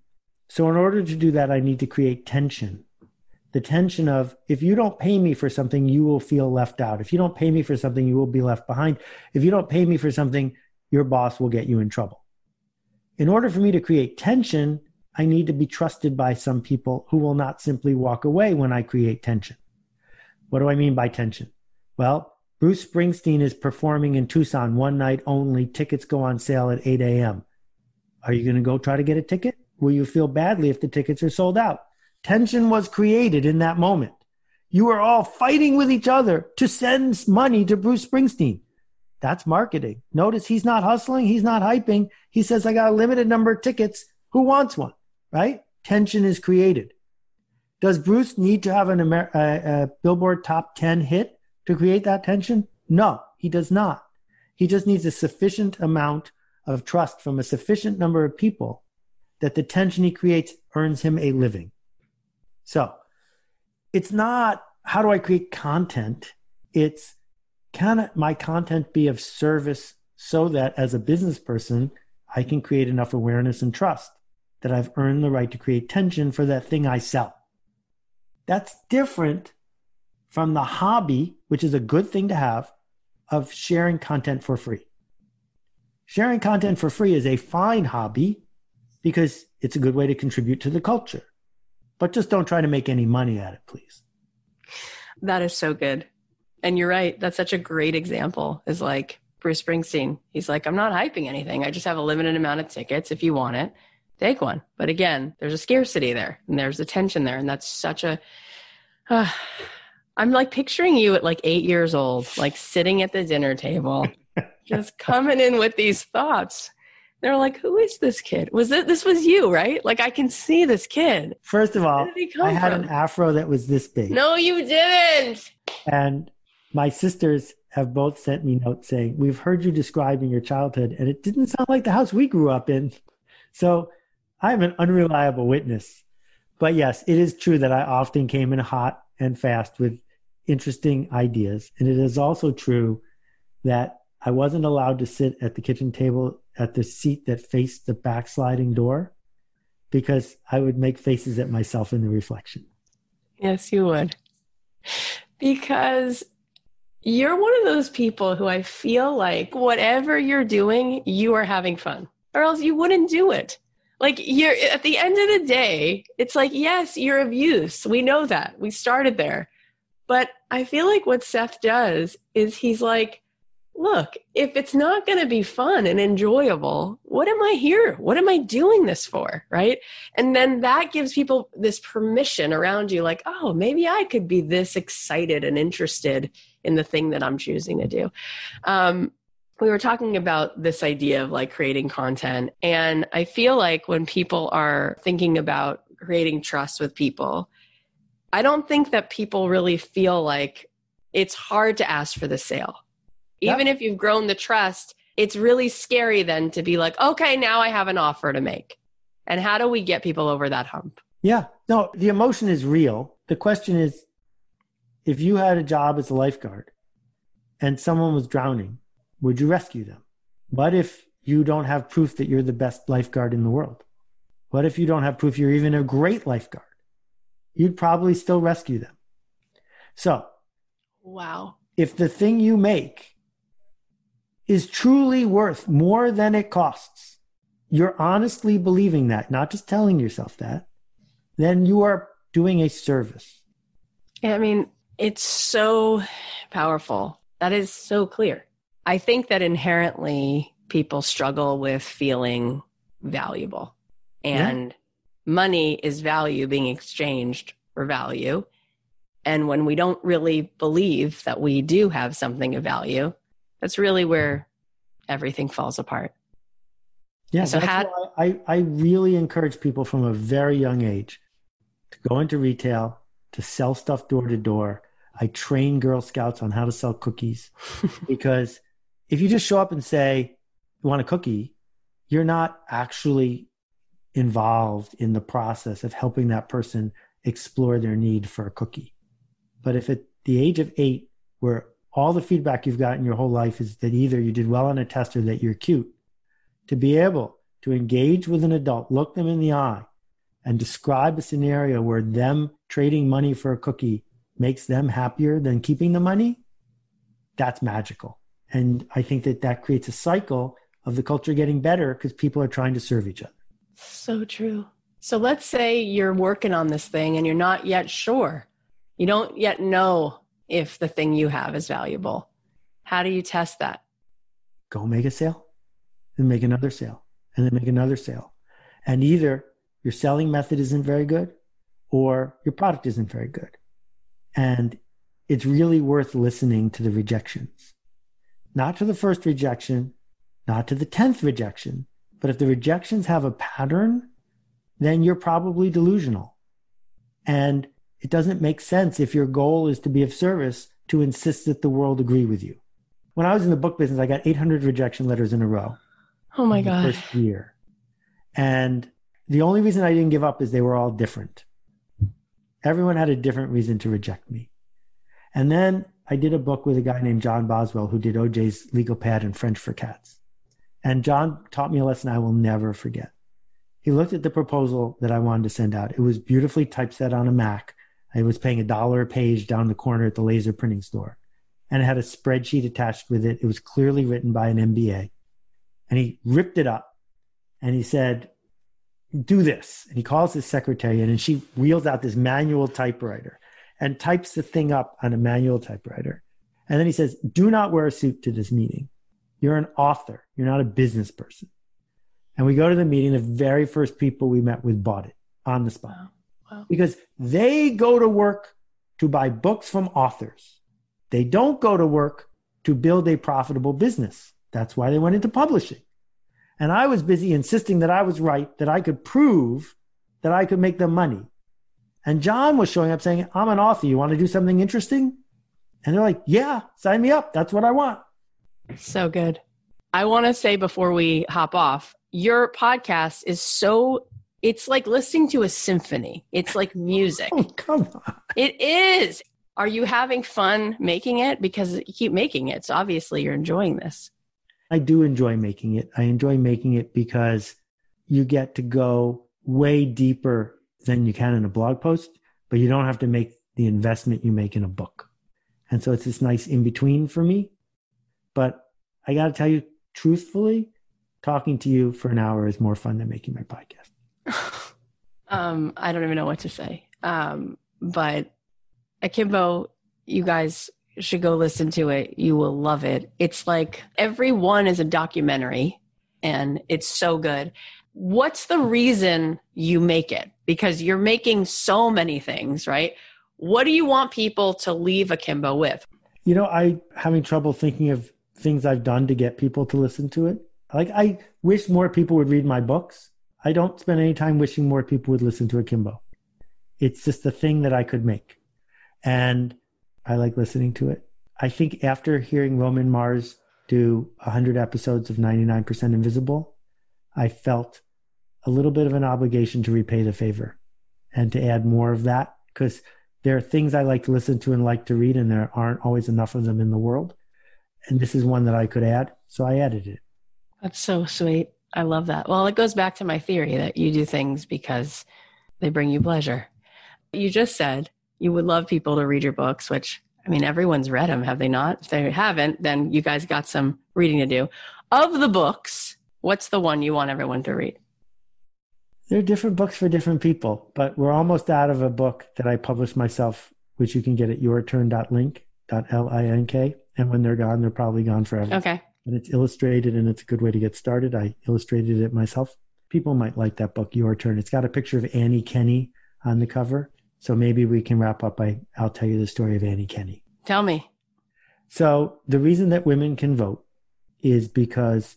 So, in order to do that, I need to create tension. the tension of if you don't pay me for something, you will feel left out. If you don't pay me for something, you will be left behind. If you don't pay me for something, your boss will get you in trouble. In order for me to create tension, I need to be trusted by some people who will not simply walk away when I create tension. What do I mean by tension? Well, Bruce Springsteen is performing in Tucson one night only. Tickets go on sale at 8 a.m. Are you going to go try to get a ticket? Will you feel badly if the tickets are sold out? Tension was created in that moment. You are all fighting with each other to send money to Bruce Springsteen. That's marketing. Notice he's not hustling. He's not hyping. He says, I got a limited number of tickets. Who wants one? Right? Tension is created. Does Bruce need to have an Amer- a, a Billboard top 10 hit to create that tension? No, he does not. He just needs a sufficient amount of trust from a sufficient number of people that the tension he creates earns him a living. So it's not how do I create content? It's can my content be of service so that as a business person, I can create enough awareness and trust that I've earned the right to create tension for that thing I sell. That's different from the hobby, which is a good thing to have, of sharing content for free. Sharing content for free is a fine hobby because it's a good way to contribute to the culture. But just don't try to make any money at it, please. That is so good. And you're right. That's such a great example is like Bruce Springsteen. He's like, I'm not hyping anything. I just have a limited amount of tickets. If you want it, take one. But again, there's a scarcity there and there's a tension there. And that's such a, uh, I'm like picturing you at like eight years old, like sitting at the dinner table, just coming in with these thoughts. They're like, "Who is this kid? Was it this was you, right? Like I can see this kid." First of all, I had from? an afro that was this big. No, you didn't. And my sisters have both sent me notes saying, "We've heard you describing your childhood, and it didn't sound like the house we grew up in." So I'm an unreliable witness. But yes, it is true that I often came in hot and fast with interesting ideas. And it is also true that I wasn't allowed to sit at the kitchen table at the seat that faced the backsliding door because I would make faces at myself in the reflection. Yes, you would. Because you're one of those people who I feel like whatever you're doing, you are having fun, or else you wouldn't do it. Like you're at the end of the day, it's like, yes, you're of use. We know that. We started there. But I feel like what Seth does is he's like, look, if it's not going to be fun and enjoyable, what am I here? What am I doing this for? Right. And then that gives people this permission around you, like, oh, maybe I could be this excited and interested in the thing that I'm choosing to do. Um, we were talking about this idea of like creating content. And I feel like when people are thinking about creating trust with people, I don't think that people really feel like it's hard to ask for the sale. Even if you've grown the trust, it's really scary then to be like, okay, now I have an offer to make. And how do we get people over that hump? Yeah, no, the emotion is real. The question is if you had a job as a lifeguard and someone was drowning, would you rescue them? What if you don't have proof that you're the best lifeguard in the world? What if you don't have proof you're even a great lifeguard? You'd probably still rescue them. So, wow. If the thing you make is truly worth more than it costs, you're honestly believing that, not just telling yourself that, then you are doing a service. I mean, it's so powerful. That is so clear. I think that inherently people struggle with feeling valuable. And money is value being exchanged for value. And when we don't really believe that we do have something of value, that's really where everything falls apart. Yeah, so had, I, I really encourage people from a very young age to go into retail, to sell stuff door to door. I train Girl Scouts on how to sell cookies because if you just show up and say, you want a cookie, you're not actually involved in the process of helping that person explore their need for a cookie. But if at the age of eight, where all the feedback you've gotten your whole life is that either you did well on a test or that you're cute, to be able to engage with an adult, look them in the eye, and describe a scenario where them trading money for a cookie makes them happier than keeping the money, that's magical. And I think that that creates a cycle of the culture getting better because people are trying to serve each other. So true. So let's say you're working on this thing and you're not yet sure. You don't yet know if the thing you have is valuable. How do you test that? Go make a sale and make another sale and then make another sale. And either your selling method isn't very good or your product isn't very good. And it's really worth listening to the rejections, not to the first rejection, not to the 10th rejection, but if the rejections have a pattern, then you're probably delusional. And it doesn't make sense if your goal is to be of service to insist that the world agree with you. When I was in the book business, I got 800 rejection letters in a row. Oh my God. First year. And the only reason I didn't give up is they were all different. Everyone had a different reason to reject me. And then I did a book with a guy named John Boswell who did OJ's Legal Pad and French for Cats. And John taught me a lesson I will never forget. He looked at the proposal that I wanted to send out. It was beautifully typeset on a Mac. I was paying a dollar a page down the corner at the laser printing store. And it had a spreadsheet attached with it. It was clearly written by an MBA. And he ripped it up and he said, Do this. And he calls his secretary in and she wheels out this manual typewriter and types the thing up on a manual typewriter. And then he says, Do not wear a suit to this meeting. You're an author, you're not a business person. And we go to the meeting. The very first people we met with bought it on the spot Wow. Wow. because they go to work to buy books from authors. They don't go to work to build a profitable business. That's why they went into publishing. And I was busy insisting that I was right, that I could prove that I could make them money. And John was showing up saying, I'm an author. You want to do something interesting? And they're like, Yeah, sign me up. That's what I want. So good. I want to say before we hop off, your podcast is so it's like listening to a symphony. It's like music. Oh, come on. It is. Are you having fun making it? Because you keep making it. So obviously you're enjoying this. I do enjoy making it. I enjoy making it because you get to go way deeper than you can in a blog post, but you don't have to make the investment you make in a book. And so it's this nice in between for me. But I got to tell you truthfully, talking to you for an hour is more fun than making my podcast. um, I don't even know what to say. Um, but Akimbo, you guys should go listen to it. You will love it. It's like every one is a documentary and it's so good. What's the reason you make it? Because you're making so many things, right? What do you want people to leave Akimbo with? You know, I having trouble thinking of things I've done to get people to listen to it. Like I wish more people would read my books. I don't spend any time wishing more people would listen to Akimbo. It's just a thing that I could make. And I like listening to it. I think after hearing Roman Mars do 100 episodes of 99% Invisible, I felt a little bit of an obligation to repay the favor and to add more of that because there are things I like to listen to and like to read, and there aren't always enough of them in the world. And this is one that I could add. So I added it. That's so sweet. I love that. Well, it goes back to my theory that you do things because they bring you pleasure. You just said you would love people to read your books, which I mean, everyone's read them, have they not? If they haven't, then you guys got some reading to do. Of the books, what's the one you want everyone to read? There are different books for different people, but we're almost out of a book that I published myself, which you can get at yourturn.link.link. And when they're gone, they're probably gone forever. Okay. And it's illustrated and it's a good way to get started. I illustrated it myself. People might like that book, Your Turn. It's got a picture of Annie Kenney on the cover. So maybe we can wrap up by I'll tell you the story of Annie Kenney. Tell me. So the reason that women can vote is because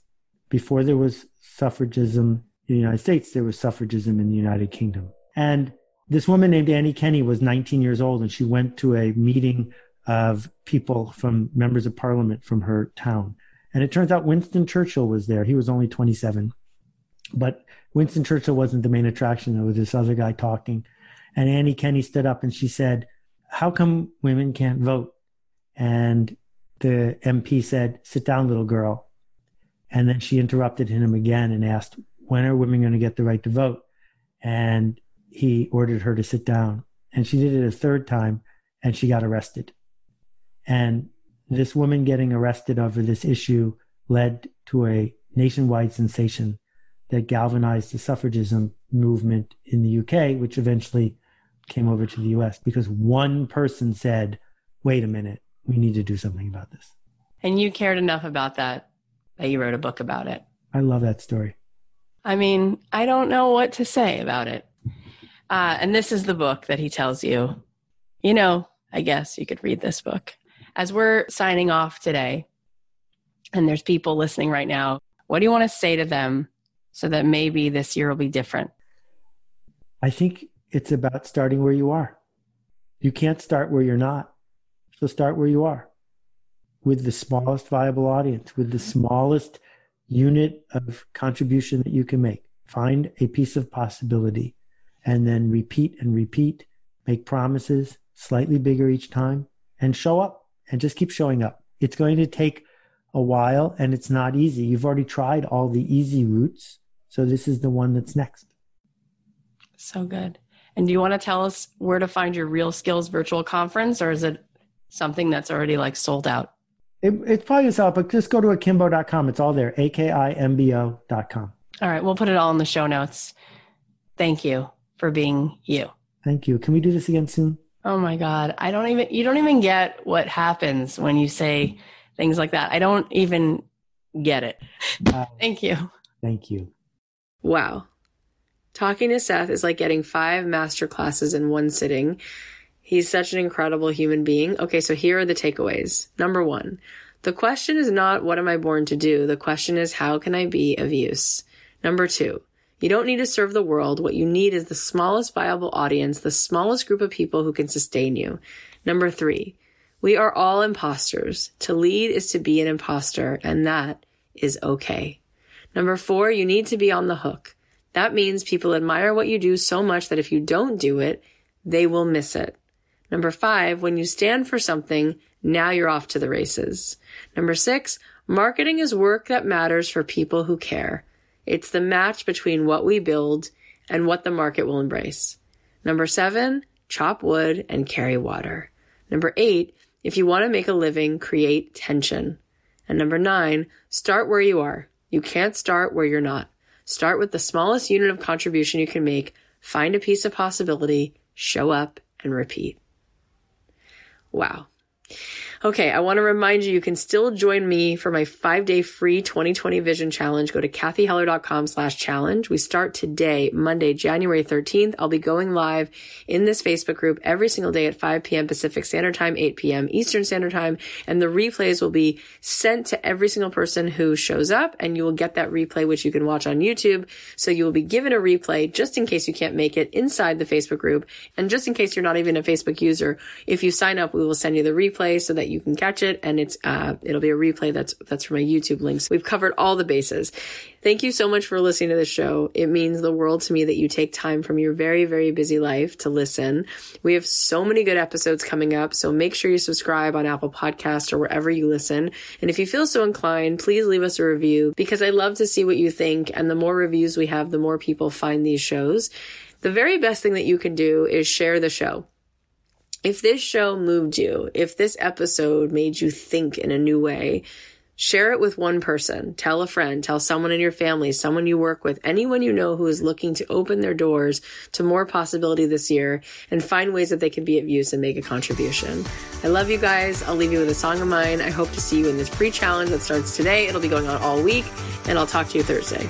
before there was suffragism in the United States, there was suffragism in the United Kingdom. And this woman named Annie Kenney was 19 years old and she went to a meeting of people from members of parliament from her town. And it turns out Winston Churchill was there. He was only 27. But Winston Churchill wasn't the main attraction. There was this other guy talking. And Annie Kenney stood up and she said, How come women can't vote? And the MP said, Sit down, little girl. And then she interrupted him again and asked, When are women going to get the right to vote? And he ordered her to sit down. and she did it a third time and she got arrested. And this woman getting arrested over this issue led to a nationwide sensation that galvanized the suffragism movement in the UK, which eventually came over to the US because one person said, wait a minute, we need to do something about this. And you cared enough about that that you wrote a book about it. I love that story. I mean, I don't know what to say about it. Uh, and this is the book that he tells you. You know, I guess you could read this book. As we're signing off today, and there's people listening right now, what do you want to say to them so that maybe this year will be different? I think it's about starting where you are. You can't start where you're not. So start where you are with the smallest viable audience, with the smallest unit of contribution that you can make. Find a piece of possibility and then repeat and repeat, make promises slightly bigger each time and show up and just keep showing up. It's going to take a while and it's not easy. You've already tried all the easy routes. So this is the one that's next. So good. And do you want to tell us where to find your Real Skills virtual conference or is it something that's already like sold out? It, it's probably yourself, but just go to akimbo.com. It's all there, A-K-I-M-B-O.com. All right. We'll put it all in the show notes. Thank you for being you. Thank you. Can we do this again soon? Oh my God. I don't even, you don't even get what happens when you say things like that. I don't even get it. Uh, Thank you. Thank you. Wow. Talking to Seth is like getting five master classes in one sitting. He's such an incredible human being. Okay, so here are the takeaways. Number one, the question is not what am I born to do? The question is how can I be of use? Number two, you don't need to serve the world. What you need is the smallest viable audience, the smallest group of people who can sustain you. Number three, we are all imposters. To lead is to be an imposter, and that is okay. Number four, you need to be on the hook. That means people admire what you do so much that if you don't do it, they will miss it. Number five, when you stand for something, now you're off to the races. Number six, marketing is work that matters for people who care. It's the match between what we build and what the market will embrace. Number seven, chop wood and carry water. Number eight, if you want to make a living, create tension. And number nine, start where you are. You can't start where you're not. Start with the smallest unit of contribution you can make, find a piece of possibility, show up, and repeat. Wow. Okay, I want to remind you, you can still join me for my five day free 2020 vision challenge. Go to cathyheller.com slash challenge. We start today, Monday, January 13th. I'll be going live in this Facebook group every single day at 5 p.m. Pacific Standard Time, 8 p.m. Eastern Standard Time. And the replays will be sent to every single person who shows up and you will get that replay, which you can watch on YouTube. So you will be given a replay just in case you can't make it inside the Facebook group. And just in case you're not even a Facebook user, if you sign up, we will send you the replay so that you can catch it and it's uh, it'll be a replay that's that's from my YouTube links. We've covered all the bases. Thank you so much for listening to the show. It means the world to me that you take time from your very very busy life to listen. We have so many good episodes coming up, so make sure you subscribe on Apple Podcast or wherever you listen. And if you feel so inclined, please leave us a review because I love to see what you think and the more reviews we have, the more people find these shows. The very best thing that you can do is share the show if this show moved you, if this episode made you think in a new way, share it with one person. Tell a friend, tell someone in your family, someone you work with, anyone you know who is looking to open their doors to more possibility this year and find ways that they can be of use and make a contribution. I love you guys. I'll leave you with a song of mine. I hope to see you in this free challenge that starts today. It'll be going on all week, and I'll talk to you Thursday